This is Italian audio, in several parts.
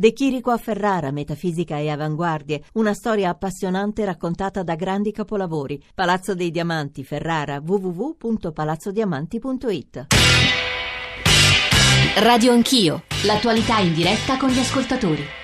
De Chirico a Ferrara, metafisica e avanguardie, una storia appassionante raccontata da grandi capolavori. Palazzo dei Diamanti, Ferrara, www.palazzodiamanti.it. Radio Anch'io, l'attualità in diretta con gli ascoltatori.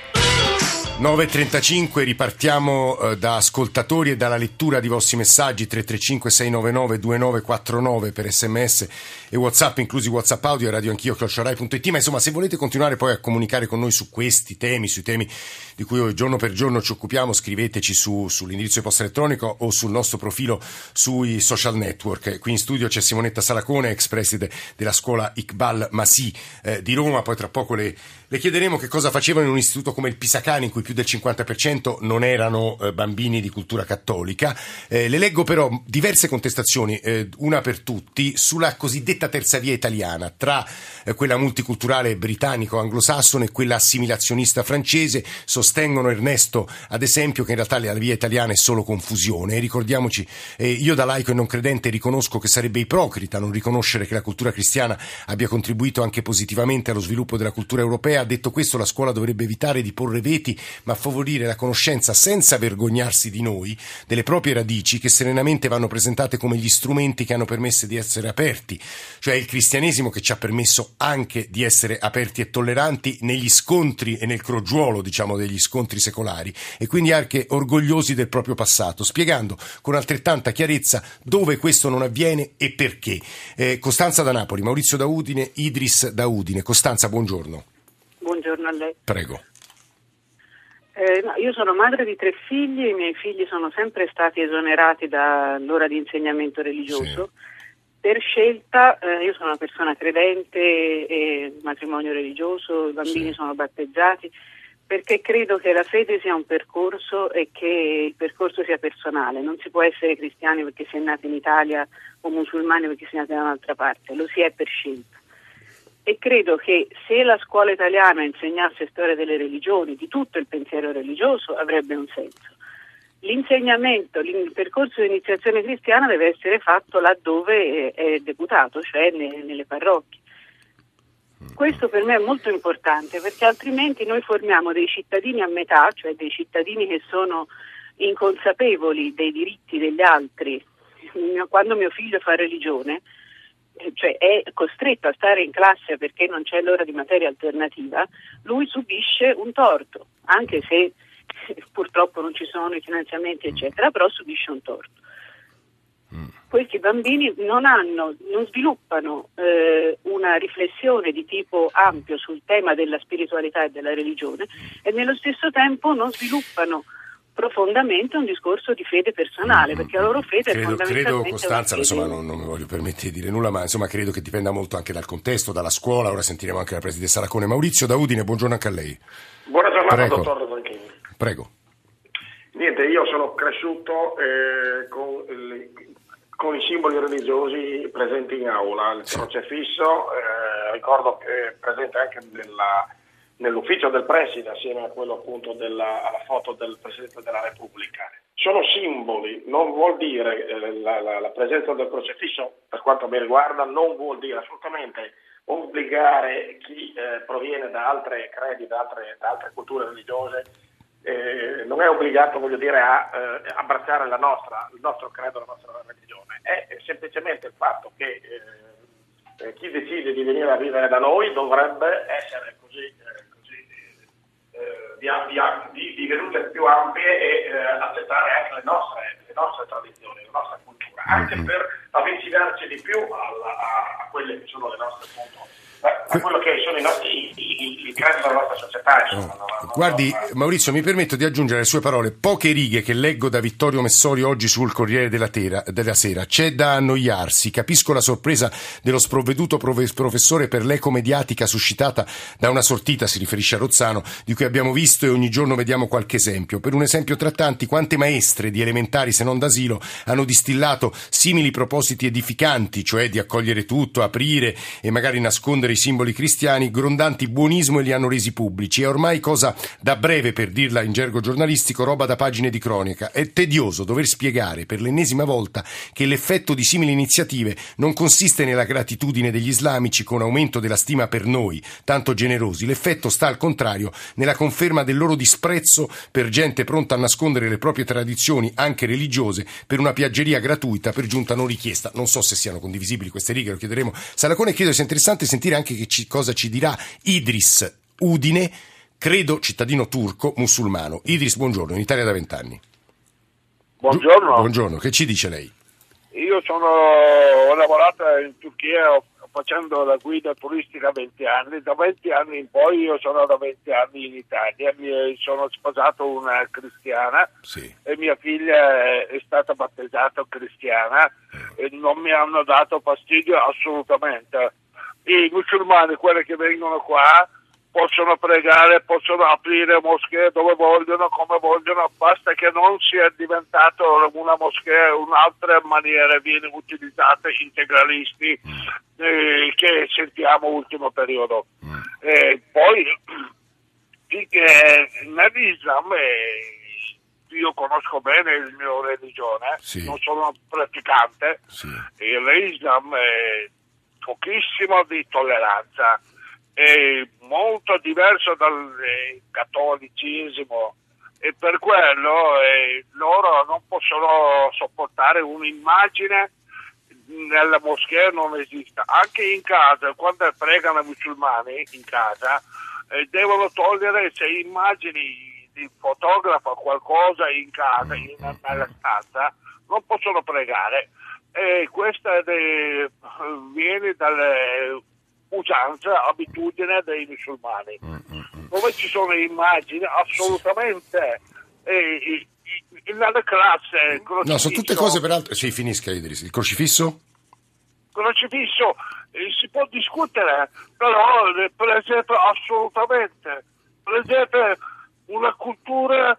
9.35 ripartiamo eh, da ascoltatori e dalla lettura di vostri messaggi. 335 699 2949 per sms e whatsapp inclusi whatsapp audio e radio anch'io chiocciorai.it ma insomma se volete continuare poi a comunicare con noi su questi temi sui temi di cui giorno per giorno ci occupiamo scriveteci su, sull'indirizzo di posta elettronico o sul nostro profilo sui social network. Qui in studio c'è Simonetta Salacone ex preside della scuola Iqbal Masi eh, di Roma. Poi tra poco le, le chiederemo che cosa facevano in un istituto come il Pisacani in cui più del 50% non erano eh, bambini di cultura cattolica. Eh, le leggo però diverse contestazioni, eh, una per tutti, sulla cosiddetta terza via italiana, tra eh, quella multiculturale britannico-anglosassone e quella assimilazionista francese. Sostengono Ernesto, ad esempio, che in realtà la via italiana è solo confusione. E ricordiamoci, eh, io da laico e non credente riconosco che sarebbe ipocrita non riconoscere che la cultura cristiana abbia contribuito anche positivamente allo sviluppo della cultura europea. Detto questo, la scuola dovrebbe evitare di porre veti ma favorire la conoscenza senza vergognarsi di noi, delle proprie radici che serenamente vanno presentate come gli strumenti che hanno permesso di essere aperti, cioè il cristianesimo che ci ha permesso anche di essere aperti e tolleranti negli scontri e nel crogiuolo, diciamo, degli scontri secolari e quindi anche orgogliosi del proprio passato, spiegando con altrettanta chiarezza dove questo non avviene e perché. Eh, Costanza da Napoli, Maurizio da Udine, Idris da Udine. Costanza, buongiorno. Buongiorno a lei. Prego. Eh, no, io sono madre di tre figli, i miei figli sono sempre stati esonerati dall'ora di insegnamento religioso. Sì. Per scelta, eh, io sono una persona credente e matrimonio religioso, i bambini sì. sono battezzati, perché credo che la fede sia un percorso e che il percorso sia personale. Non si può essere cristiani perché si è nati in Italia o musulmani perché si è nati da un'altra parte, lo si è per scelta e credo che se la scuola italiana insegnasse storia delle religioni, di tutto il pensiero religioso, avrebbe un senso. L'insegnamento, il percorso di iniziazione cristiana deve essere fatto laddove è deputato, cioè nelle parrocchie. Questo per me è molto importante perché altrimenti noi formiamo dei cittadini a metà, cioè dei cittadini che sono inconsapevoli dei diritti degli altri. Quando mio figlio fa religione, cioè è costretto a stare in classe perché non c'è l'ora di materia alternativa, lui subisce un torto, anche se purtroppo non ci sono i finanziamenti, eccetera, però subisce un torto. Mm. Questi bambini non, hanno, non sviluppano eh, una riflessione di tipo ampio sul tema della spiritualità e della religione e nello stesso tempo non sviluppano profondamente un discorso di fede personale, mm, perché la loro fede credo, è fondamentalmente Credo, Costanza, insomma, non, non, mi voglio permettere di dire nulla, ma insomma credo che dipenda molto anche dal contesto, dalla scuola, ora sentiremo anche la presidente Saracone. Maurizio da Udine, buongiorno anche a lei. Buona giornata, Prego. dottor Zanchini. Prego. Niente, io sono cresciuto eh, con, il, con, i simboli religiosi presenti in aula, il sì. crocefisso, eh, ricordo che è presente anche nella nell'ufficio del preside assieme a quello appunto della, alla foto del Presidente della Repubblica. Sono simboli, non vuol dire eh, la, la, la, presenza del crocifisso per quanto mi riguarda non vuol dire assolutamente obbligare chi eh, proviene da altre credi, da altre, da altre culture religiose, eh, non è obbligato voglio dire a eh, abbracciare la nostra, il nostro credo, la nostra religione, è semplicemente il fatto che eh, eh, chi decide di venire a vivere da noi dovrebbe essere di, di, di, vedute più ampie e eh, accettare anche le nostre, le nostre, tradizioni, la nostra cultura, anche mm-hmm. per avvicinarci di più alla, a, a, quelle che sono le nostre appunto a quello che sono i nostri i, i della nostra società. Insomma, oh. no, Guardi, no, Maurizio, mi permetto di aggiungere le sue parole, poche righe che leggo da Vittorio Messori oggi sul Corriere della, Tera, della Sera. C'è da annoiarsi, capisco la sorpresa dello sprovveduto professore per l'eco mediatica suscitata da una sortita, si riferisce a Rozzano, di cui abbiamo visto e ogni giorno vediamo qualche esempio. Per un esempio tra tanti, quante maestre di elementari, se non d'asilo, hanno distillato simili propositi edificanti, cioè di accogliere tutto, aprire e magari nascondere i simboli simboli cristiani grondanti buonismo e li hanno resi pubblici. È ormai cosa da breve, per dirla in gergo giornalistico, roba da pagine di cronaca. È tedioso dover spiegare per l'ennesima volta che l'effetto di simili iniziative non consiste nella gratitudine degli islamici con aumento della stima per noi, tanto generosi. L'effetto sta al contrario nella conferma del loro disprezzo per gente pronta a nascondere le proprie tradizioni, anche religiose, per una piaggeria gratuita, per giunta non richiesta. Non so se siano condivisibili queste righe, lo chiederemo. Salacone, credo sia interessante sentire anche che ci, cosa ci dirà Idris Udine, credo cittadino turco musulmano. Idris, buongiorno, in Italia da vent'anni. Buongiorno. Buongiorno, che ci dice lei? Io sono, ho lavorato in Turchia facendo la guida turistica 20 anni, da 20 anni in poi io sono da 20 anni in Italia, mi sono sposato una cristiana Sì. e mia figlia è stata battezzata cristiana e non mi hanno dato fastidio assolutamente. I musulmani, quelli che vengono qua, possono pregare, possono aprire moschee dove vogliono, come vogliono, basta che non sia diventato una moschea in un'altra maniera, viene utilizzata integralisti eh, che sentiamo ultimo periodo. Eh, poi eh, nell'Islam eh, io conosco bene il mio religione, Sì. non sono praticante, Sì. e l'Islam è pochissimo di tolleranza, è molto diverso dal eh, cattolicesimo e per quello eh, loro non possono sopportare un'immagine nella moschea non esiste. Anche in casa, quando pregano i musulmani in casa, eh, devono togliere se immagini di fotografo qualcosa in casa, in, nella stanza, non possono pregare. E questa de- viene dalle usanze, abitudini dei musulmani. Dove ci sono immagini assolutamente eh, nella classe No, sono tutte cose peraltro... Sì, finisca Idris. Il crocifisso? crocifisso eh, si può discutere, però eh, per esempio assolutamente, per esempio una cultura,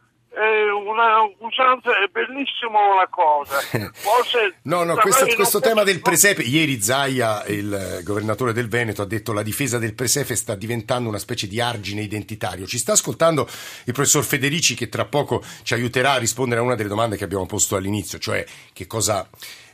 usanza è bellissima una cosa, forse No, no, questo, questo tema del presepe, ieri Zaia, il eh, governatore del Veneto, ha detto la difesa del presepe sta diventando una specie di argine identitario. Ci sta ascoltando il professor Federici che tra poco ci aiuterà a rispondere a una delle domande che abbiamo posto all'inizio, cioè che cosa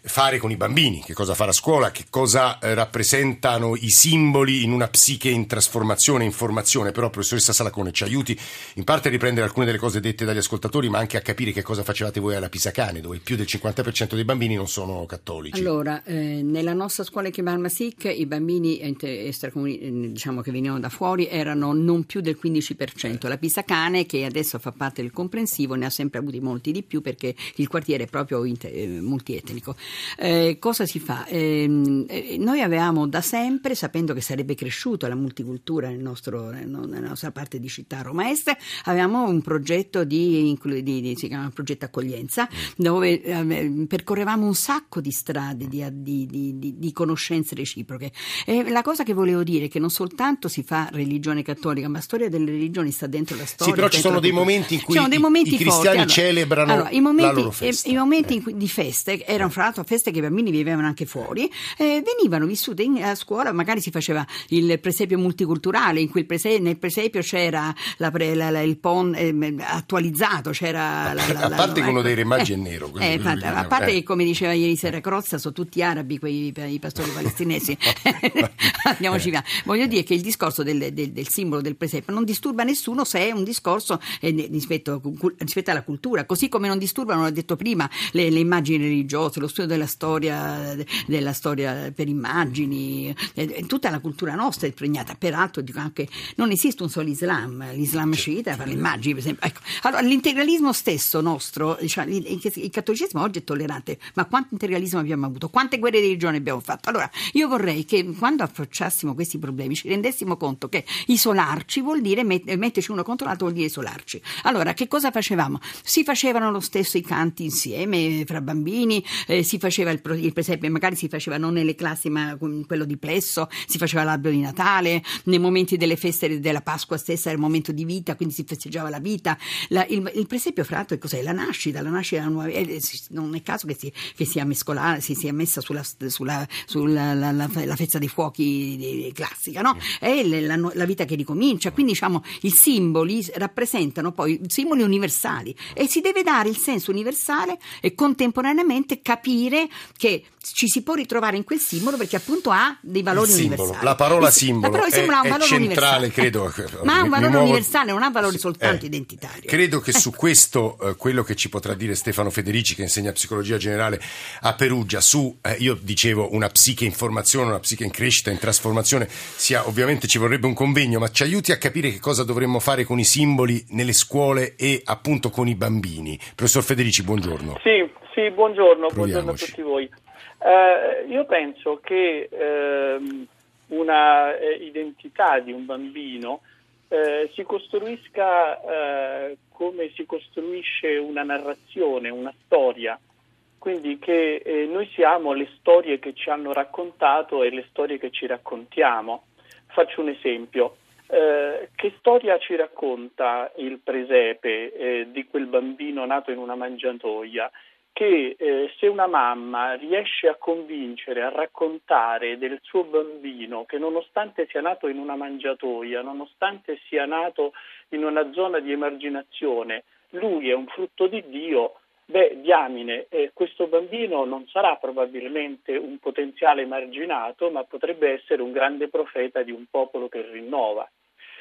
fare con i bambini, che cosa fare a scuola, che cosa eh, rappresentano i simboli in una psiche in trasformazione, in formazione. Però, professoressa Salacone, ci aiuti in parte a riprendere alcune delle cose dette dagli ascoltatori, ma anche a capire che cosa facevate voi alla Pisacane, dove più del 50% dei bambini non sono cattolici. Allora, eh, nella nostra scuola Kemal Masik i bambini inter- extracomuni- eh, diciamo che venivano da fuori erano non più del 15%. La Pisacane, che adesso fa parte del comprensivo, ne ha sempre avuti molti di più perché il quartiere è proprio inter- eh, multietnico. Eh, cosa si fa? Ehm, eh, noi avevamo da sempre, sapendo che sarebbe cresciuta la multicultura nel nostro- nel no- nella nostra parte di città Roma Est, avevamo un progetto di, di- di- si chiama progetto accoglienza, dove eh, percorrevamo un sacco di strade di, di- conoscenze reciproche. E la cosa che volevo dire è che non soltanto si fa religione cattolica, ma la storia delle religioni sta dentro la storia. però ci sono dei momenti in cui i- momenti i cristiani forti. celebrano allora, i momenti, la loro festa. I momenti in cui- di feste erano fra l'altro feste che i bambini vivevano anche fuori, eh, venivano vissute in, a scuola, magari si faceva il presepio multiculturale, in cui il prese- nel presepio c'era la pre- la- la- il PON eh, attualizzato, c'era A parte uno dei remaggi eh, è nero, quello- eh, quello a parte- a vediamo, parte eh. che come diceva ieri sera Crozza sono tutti arabi quei i pastori palestinesi. Andiamoci via. Voglio dire che il discorso del, del- del simbolo del presepio non disturba nessuno se è un discorso eh, rispetto, rispetto alla cultura, così come non disturbano, l'ho detto prima, le, le immagini religiose, lo studio della storia, della storia per immagini, eh, tutta la cultura nostra è impregnata. Peraltro dico anche non esiste un solo Islam, l'Islam sciita fa le immagini, per esempio. Ecco. Allora, l'integralismo stesso nostro, diciamo, il, il cattolicesimo oggi è tollerante, ma quanto integralismo abbiamo avuto? Quante guerre di religione abbiamo fatto? Allora, io vorrei che quando affacciassimo questi problemi ci rendessimo conto che isolarci vuol dire met- metterci uno contro l'altro, vuol dire isolarci. Allora, che cosa facevamo? Si facevano lo stesso i canti insieme fra bambini, eh, si faceva il, il presepe, magari si faceva non nelle classi ma quello di plesso, si faceva l'albero di Natale, nei momenti delle feste della Pasqua stessa era il momento di vita, quindi si festeggiava la vita. La, il, il, presepio, fra l'altro, cos'è? La nascita, la nascita nuova, eh, non è caso che si, che sia mescolata, si sia messa sulla, sulla, sulla la, la, la, fezza dei fuochi classica, no? È la, la, vita che ricomincia, quindi diciamo i simboli rappresentano poi simboli universali e si deve dare il senso universale e contemporaneamente capire che ci si può ritrovare in quel simbolo perché appunto ha dei valori universali. La parola simbolo, la parola simbolo è, ha un valore centrale, universale. credo. Ma ha un valore muovo... universale, non ha valore soltanto eh, identitario. Credo che ecco. su questo eh, quello che ci potrà dire Stefano Federici, che insegna psicologia generale a Perugia, su, eh, io dicevo, una psiche in formazione, una psiche in crescita, in trasformazione, sia, ovviamente ci vorrebbe un convegno, ma ci aiuti a capire che cosa dovremmo fare con i simboli nelle scuole e appunto con i bambini. Professor Federici, buongiorno. Sì, sì buongiorno, buongiorno a tutti voi. Uh, io penso che uh, una eh, identità di un bambino uh, si costruisca come si costruisce una narrazione, una storia, quindi che eh, noi siamo le storie che ci hanno raccontato e le storie che ci raccontiamo. Faccio un esempio. che storia ci racconta il presepe di quel bambino nato in una mangiatoia? Che eh, se una mamma riesce a convincere, a raccontare del suo bambino che nonostante sia nato in una mangiatoia, nonostante sia nato in una zona di emarginazione, lui è un frutto di Dio, beh, diamine, eh, questo bambino non sarà probabilmente un potenziale emarginato, ma potrebbe essere un grande profeta di un popolo che rinnova.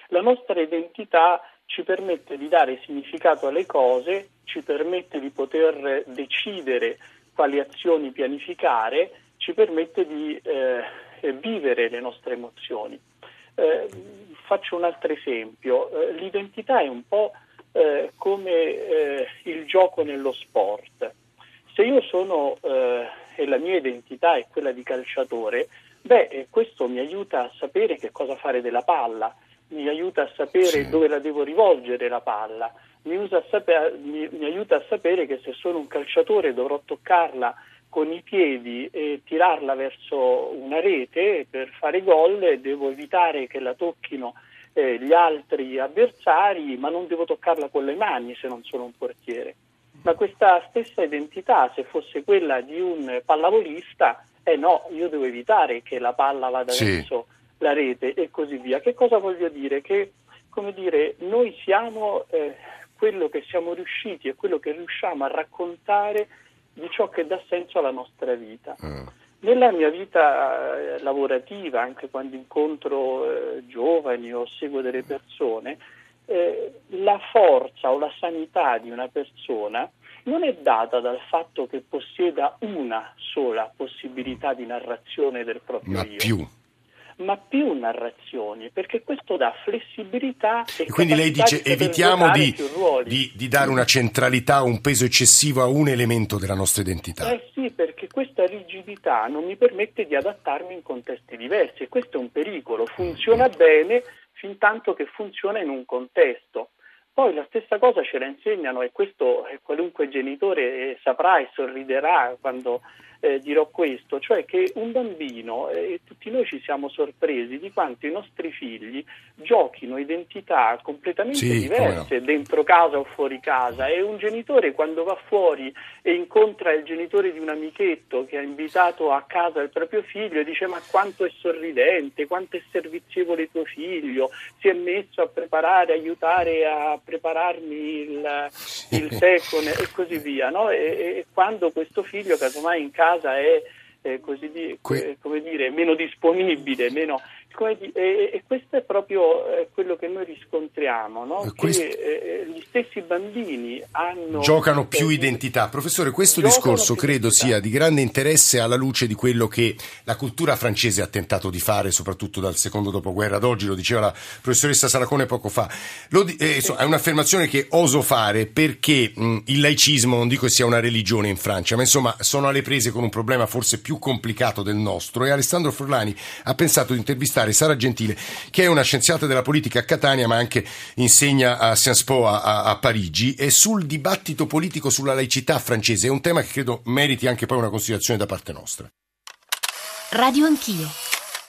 La nostra identità ci permette di dare significato alle cose, ci permette di poter decidere quali azioni pianificare, ci permette di eh, vivere le nostre emozioni. Eh, faccio un altro esempio, eh, l'identità è un po' eh, come eh, il gioco nello sport. Se io sono eh, e la mia identità è quella di calciatore, beh, questo mi aiuta a sapere che cosa fare della palla mi aiuta a sapere sì. dove la devo rivolgere la palla, mi, saper, mi, mi, aiuta a sapere che se sono un calciatore dovrò toccarla con i piedi e tirarla verso una rete per fare gol e devo evitare che la tocchino eh, gli altri avversari, ma non devo toccarla con le mani se non sono un portiere. Ma questa stessa identità, se fosse quella di un pallavolista, eh no, io devo evitare che la palla vada sì. verso la rete e così via. Che cosa voglio dire? Che come dire, noi siamo eh, quello che siamo riusciti e quello che riusciamo a raccontare di ciò che dà senso alla nostra vita. Mm. Nella mia vita eh, lavorativa, anche quando incontro eh, giovani o seguo delle persone, eh, la forza o la sanità di una persona non è data dal fatto che possieda una sola possibilità di narrazione del proprio Ma io. Più ma più narrazioni, perché questo dà flessibilità e, e quindi lei dice evitiamo di, di, di, dare una centralità, un peso eccessivo a un elemento della nostra identità. Eh sì, perché questa rigidità non mi permette di adattarmi in contesti diversi e questo è un pericolo, funziona mm. bene fin tanto che funziona in un contesto. Poi la stessa cosa ce la insegnano e questo qualunque genitore saprà e sorriderà quando eh, dirò questo, cioè che un bambino, eh, e tutti noi ci siamo sorpresi di quanto i nostri figli giochino identità completamente sì, diverse no. dentro casa o fuori casa e un genitore quando va fuori e incontra il genitore di un amichetto che ha invitato a casa il proprio figlio dice ma quanto è sorridente, quanto è servizievole tuo figlio, si è messo a preparare, aiutare a prepararmi il, il secon e così via, no? e, e quando questo figlio casomai in casa casa è eh, così di, que- come dire, meno disponibile, meno, e, e, questo è proprio eh, quello che noi riscontriamo, no? che questo... eh, gli stessi bambini hanno... Giocano più identità. Professore, questo discorso credo identità. sia di grande interesse alla luce di quello che la cultura francese ha tentato di fare, soprattutto dal secondo dopoguerra ad oggi, lo diceva la professoressa Saracone poco fa. Di- eh, insomma, è un'affermazione che oso fare perché mh, il laicismo, non dico che sia una religione in Francia, ma insomma sono alle prese con un problema forse più complicato del nostro e Alessandro Forlani ha pensato di intervistare ascoltare Sara Gentile, che è una scienziata della politica a Catania, ma anche insegna a Sciences Po a, a, a Parigi, e sul dibattito politico sulla laicità francese. È un tema che credo meriti anche poi una considerazione da parte nostra. Radio Anch'io.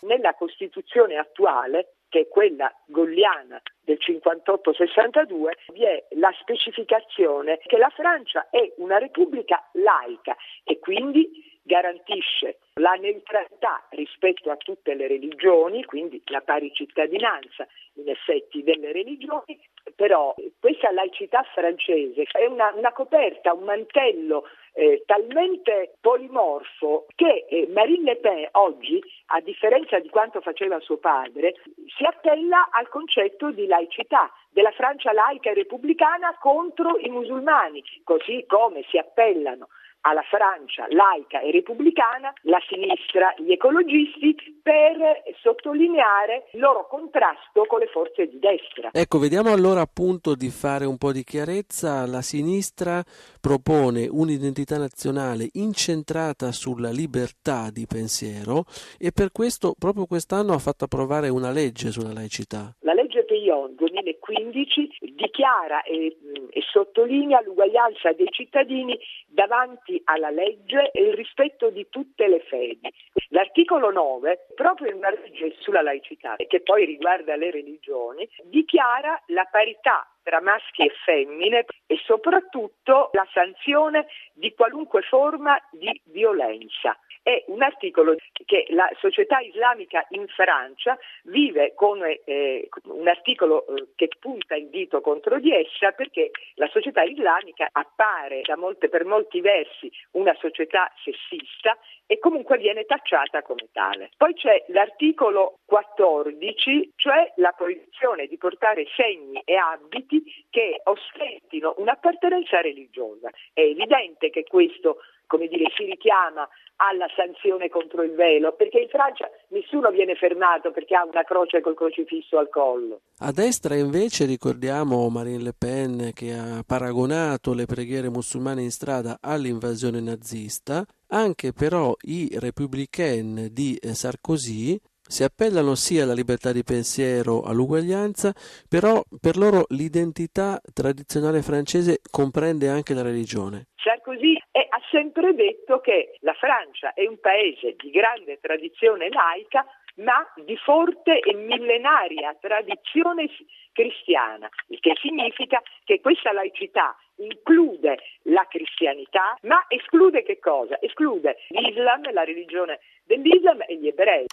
Nella Costituzione attuale, che è quella golliana del 58-62 vi è la specificazione che la Francia è una repubblica laica e quindi garantisce la neutralità rispetto a tutte le religioni, quindi la pari cittadinanza in effetti delle religioni, però questa laicità francese è una, una coperta, un mantello eh, talmente polimorfo che eh, Marine Le Pen oggi, a differenza di quanto faceva suo padre, si appella al concetto di laicità della Francia laica e repubblicana contro i musulmani, così come si appellano alla Francia laica e repubblicana, la sinistra, gli ecologisti, per sottolineare il loro contrasto con le forze di destra. Ecco, vediamo allora appunto di fare un po' di chiarezza. La sinistra propone un'identità nazionale incentrata sulla libertà di pensiero e per questo proprio quest'anno ha fatto approvare una legge sulla laicità. La legge Peillon 2015 dichiara e, e sottolinea l'uguaglianza dei cittadini davanti alla legge e il rispetto di tutte le fedi. L'articolo 9, proprio in una legge sulla laicità, che poi riguarda le religioni, dichiara la parità tra maschi e femmine e soprattutto la sanzione di qualunque forma di violenza è un articolo che la società islamica in Francia vive come eh, un articolo eh, che punta il dito contro di essa perché la società islamica appare molte, per molti versi una società sessista e comunque viene tacciata come tale. Poi c'è l'articolo 14, cioè la proibizione di portare segni e abiti che ostentino un'appartenenza religiosa. È evidente che questo come dire, si richiama alla sanzione contro il velo, perché in Francia nessuno viene fermato perché ha una croce col crocifisso al collo. A destra invece ricordiamo Marine Le Pen che ha paragonato le preghiere musulmane in strada all'invasione nazista, anche però i républicains di Sarkozy si appellano sì alla libertà di pensiero, all'uguaglianza, però per loro l'identità tradizionale francese comprende anche la religione. Sarkozy è, ha sempre detto che la Francia è un paese di grande tradizione laica, ma di forte e millenaria tradizione cristiana, il che significa che questa laicità include la cristianità, ma esclude che cosa? Esclude l'Islam, la religione dell'Islam e gli ebrei.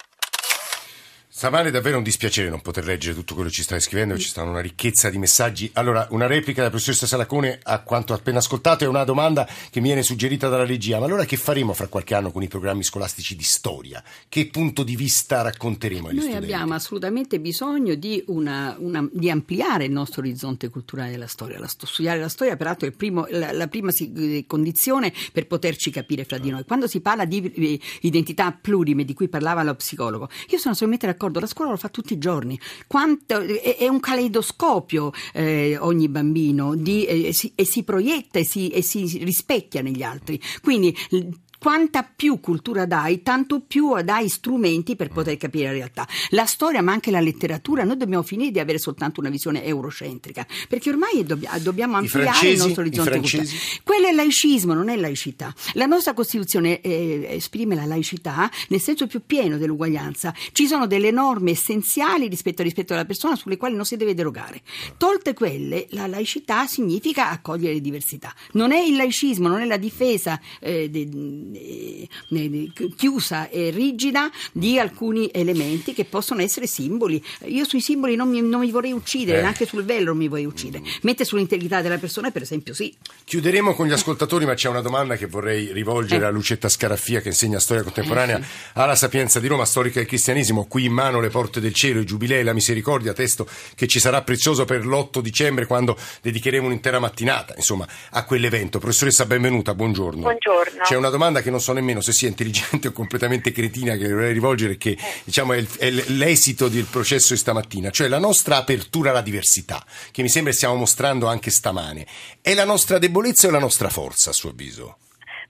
Samane è davvero un dispiacere non poter leggere tutto quello che ci stai scrivendo, ci sta una ricchezza di messaggi. Allora, una replica della professoressa Salacone a quanto appena ascoltato e una domanda che mi viene suggerita dalla regia. Ma allora che faremo fra qualche anno con i programmi scolastici di storia? Che punto di vista racconteremo agli Noi studenti? Noi abbiamo assolutamente bisogno di, una, una, di, ampliare il nostro orizzonte culturale della storia. La, studiare la storia, peraltro, è primo, la, la, prima eh, condizione per poterci capire fra di noi. Quando si parla di eh, identità plurime, di cui parlava lo psicologo, io sono solamente d'accordo, la scuola lo fa tutti i giorni. Quanto, è, è, un caleidoscopio eh, ogni bambino di, eh, si, e si proietta e si, e si rispecchia negli altri. Quindi quanta più cultura dai, tanto più dai strumenti per poter capire la realtà. La storia, ma anche la letteratura, noi dobbiamo finire di avere soltanto una visione eurocentrica, perché ormai dobbia, dobbiamo ampliare francesi, il nostro orizzonte culturale. Quello è laicismo, non è laicità. La nostra Costituzione eh, esprime la laicità nel senso più pieno dell'uguaglianza. Ci sono delle norme essenziali rispetto al rispetto della persona sulle quali non si deve derogare. Tolte quelle, la laicità significa accogliere le diversità. Non è il laicismo, non è la difesa eh, de, chiusa e rigida di alcuni elementi che possono essere simboli. Io sui simboli non mi, non mi vorrei uccidere, eh. neanche sul velo non mi vorrei uccidere. Mentre sull'integrità della persona, per esempio, sì. Chiuderemo con gli ascoltatori, ma c'è una domanda che vorrei rivolgere eh. a Lucetta Scaraffia, che insegna storia contemporanea eh, sì. alla Sapienza di Roma, storica del cristianesimo. Qui in mano le porte del cielo, i giubilei, la misericordia, testo che ci sarà prezioso per l'8 dicembre, quando dedicheremo un'intera mattinata insomma, a quell'evento. Professoressa, benvenuta, buongiorno. Buongiorno. C'è una domanda che non so nemmeno se sia intelligente o completamente cretina che vorrei rivolgere, che diciamo, è l'esito del processo di stamattina, cioè la nostra apertura alla diversità, che mi sembra stiamo mostrando anche stamane. È la nostra debolezza o la nostra forza, a suo avviso?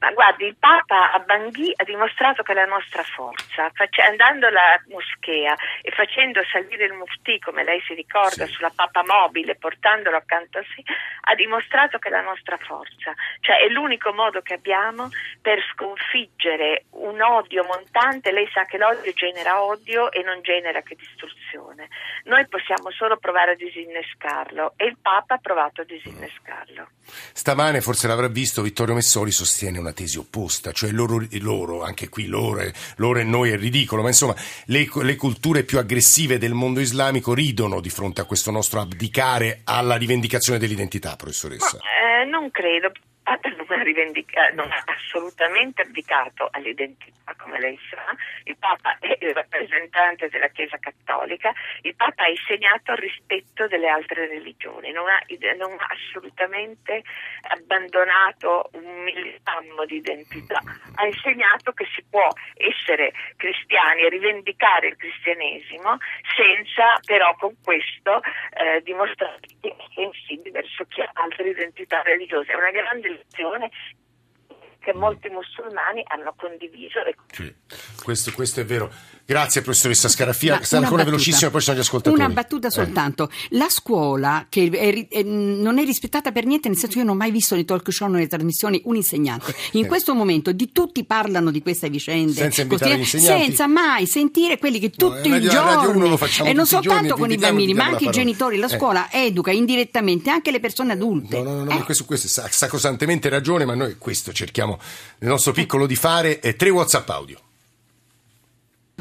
Ma guardi, il Papa a Bangui ha dimostrato che la nostra forza, face- andando alla moschea e facendo salire il mufti, come lei si ricorda, sì. sulla papa mobile, portandolo accanto a sé, ha dimostrato che la nostra forza, cioè è l'unico modo che abbiamo per sconfiggere un odio montante. Lei sa che l'odio genera odio e non genera che distruzione. Noi possiamo solo provare a disinnescarlo e il Papa ha provato a disinnescarlo. Stamane, forse l'avrà visto, Vittorio Messoli sostiene una tesi opposta, cioè loro, loro anche qui loro, loro, e noi è ridicolo, ma insomma le, le culture più aggressive del mondo islamico ridono di fronte a questo nostro abdicare alla rivendicazione dell'identità, professoressa. Ma, eh, non credo. Papa non ha, non ha assolutamente abdicato all'identità, come lei sa, il Papa è il rappresentante della Chiesa Cattolica, il Papa ha insegnato il rispetto delle altre religioni, non ha, non ha assolutamente abbandonato un millistammo di identità, ha insegnato che si può essere cristiani e rivendicare il cristianesimo senza però con questo eh, dimostrare di sensibili verso chi ha altre identità religiose. È una grande lezione che molti musulmani hanno condiviso. Sì, questo, questo è vero. Grazie professoressa Scaraffia, sta ancora velocissima, poi ci sono gli ascoltatori. Una battuta eh. soltanto. La scuola, che è, è, non è rispettata per niente, nel senso che io non ho mai visto nei talk show, nelle trasmissioni, un insegnante. In questo momento di tutti parlano di queste vicende. Senza così, Senza mai sentire quelli che tutti no, i giorni, e non soltanto con i bambini, ma anche i genitori, la eh. scuola eh. educa indirettamente anche le persone adulte. No, no, no, eh. questo, questo è sacrosantemente ragione, ma noi questo cerchiamo nel nostro piccolo di fare. Eh, tre WhatsApp audio.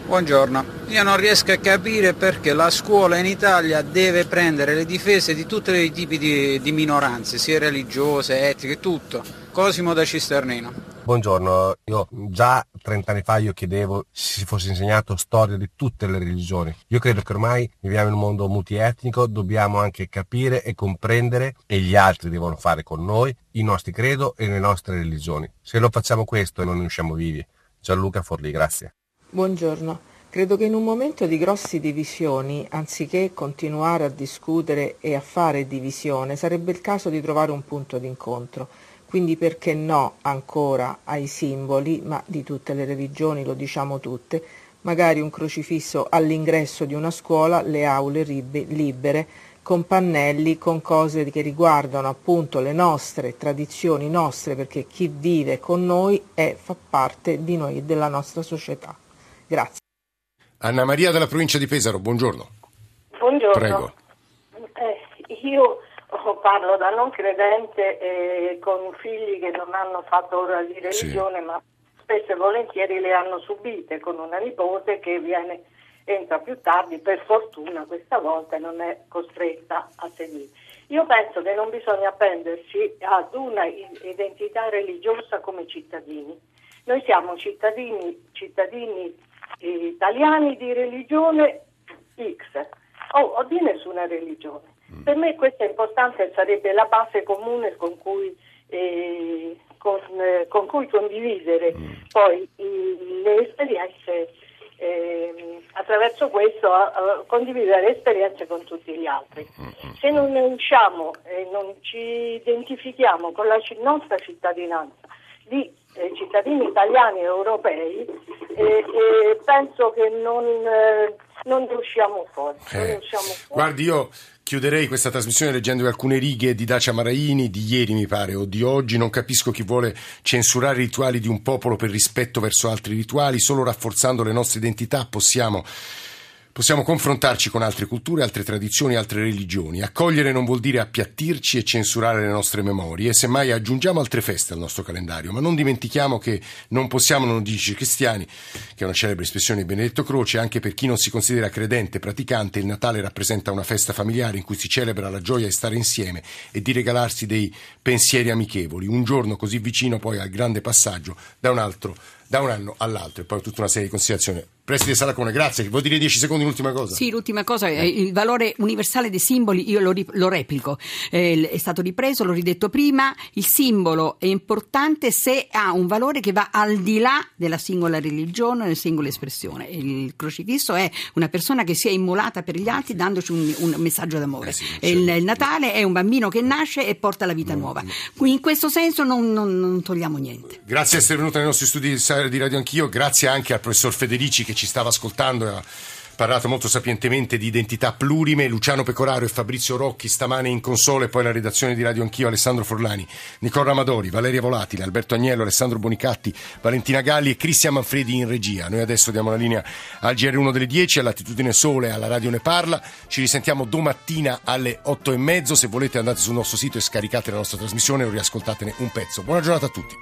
Buongiorno, io non riesco a capire perché la scuola in Italia deve prendere le difese di tutti i tipi di, di minoranze, sia religiose, etniche, tutto. Cosimo da Cisternino. Buongiorno, io già 30 anni fa io chiedevo se si fosse insegnato storia di tutte le religioni. Io credo che ormai viviamo in un mondo multietnico, dobbiamo anche capire e comprendere e gli altri devono fare con noi i nostri credo e le nostre religioni. Se non facciamo questo non ne usciamo vivi. Gianluca Forlì, grazie. Buongiorno. Credo che in un momento di grossi divisioni, anziché continuare a discutere e a fare divisione, sarebbe il caso di trovare un punto d'incontro. Quindi perché no ancora ai simboli, ma di tutte le religioni, lo diciamo tutte, magari un crocifisso all'ingresso di una scuola, le aule libere, con pannelli, con cose che riguardano appunto le nostre tradizioni nostre, perché chi vive con noi è, fa parte di noi e della nostra società. Grazie. Anna Maria della provincia di Pesaro, buongiorno. Buongiorno. Prego. Eh, io parlo da non credente eh, con figli che non hanno fatto ora di religione, sì. ma spesso e volentieri le hanno subite con una nipote che viene, entra più tardi, per fortuna questa volta non è costretta a seguire. Io penso che non bisogna appendersi ad una identità religiosa come cittadini. Noi siamo cittadini, cittadini italiani di religione X o, o di nessuna religione. Mm. Per me questa è importante e sarebbe la base comune con cui, eh, con, eh, con cui condividere mm. poi i, le esperienze, eh, attraverso questo a, a condividere esperienze con tutti gli altri. Mm. Se non ne usciamo e non ci identifichiamo con la nostra cittadinanza di eh, cittadini italiani e europei e, e penso che non, eh, non ne usciamo fuori. Eh. usciamo fuori. Guardi, io chiuderei questa trasmissione leggendo alcune righe di Dacia Maraini di ieri, mi pare, o di oggi. Non capisco chi vuole censurare i rituali di un popolo per rispetto verso altri rituali. Solo rafforzando le nostre identità possiamo Possiamo confrontarci con altre culture, altre tradizioni, altre religioni. Accogliere non vuol dire appiattirci e censurare le nostre memorie, semmai aggiungiamo altre feste al nostro calendario, ma non dimentichiamo che non possiamo non dirci cristiani, che è una celebre espressione di Benedetto Croce, anche per chi non si considera credente, praticante, il Natale rappresenta una festa familiare in cui si celebra la gioia di stare insieme e di regalarsi dei pensieri amichevoli, un giorno così vicino poi al grande passaggio da un altro da un anno all'altro. E poi tutta una serie di considerazioni. Preside Salacone, grazie. Vuoi dire 10 secondi l'ultima cosa? Sì, l'ultima cosa è il valore universale dei simboli, io lo, lo replico. Eh, è stato ripreso, l'ho ridetto prima, il simbolo è importante se ha un valore che va al di là della singola religione, della singola espressione. Il crocifisso è una persona che si è immolata per gli altri dandoci un, un messaggio d'amore. Eh sì, il, il, Natale è un bambino che nasce e porta la vita no, nuova. No. In questo senso non, non, non, togliamo niente. Grazie di essere venuta nei nostri studi di Radio Anch'io, grazie anche al professor Federici che ci stava ascoltando e ha parlato molto sapientemente di identità plurime. Luciano Pecoraro e Fabrizio Rocchi stamane in console, poi la redazione di Radio Anch'io, Alessandro Forlani, Nicola Amadori, Valeria Volatile, Alberto Agnello, Alessandro Bonicatti, Valentina Galli e Cristian Manfredi in regia. Noi adesso diamo la linea al GR1 delle 10, all'attitudine Sole, alla Radio Ne Parla. Ci risentiamo domattina alle 8 e mezzo. Se volete andate sul nostro sito e scaricate la nostra trasmissione o riascoltatene un pezzo. Buona giornata a tutti.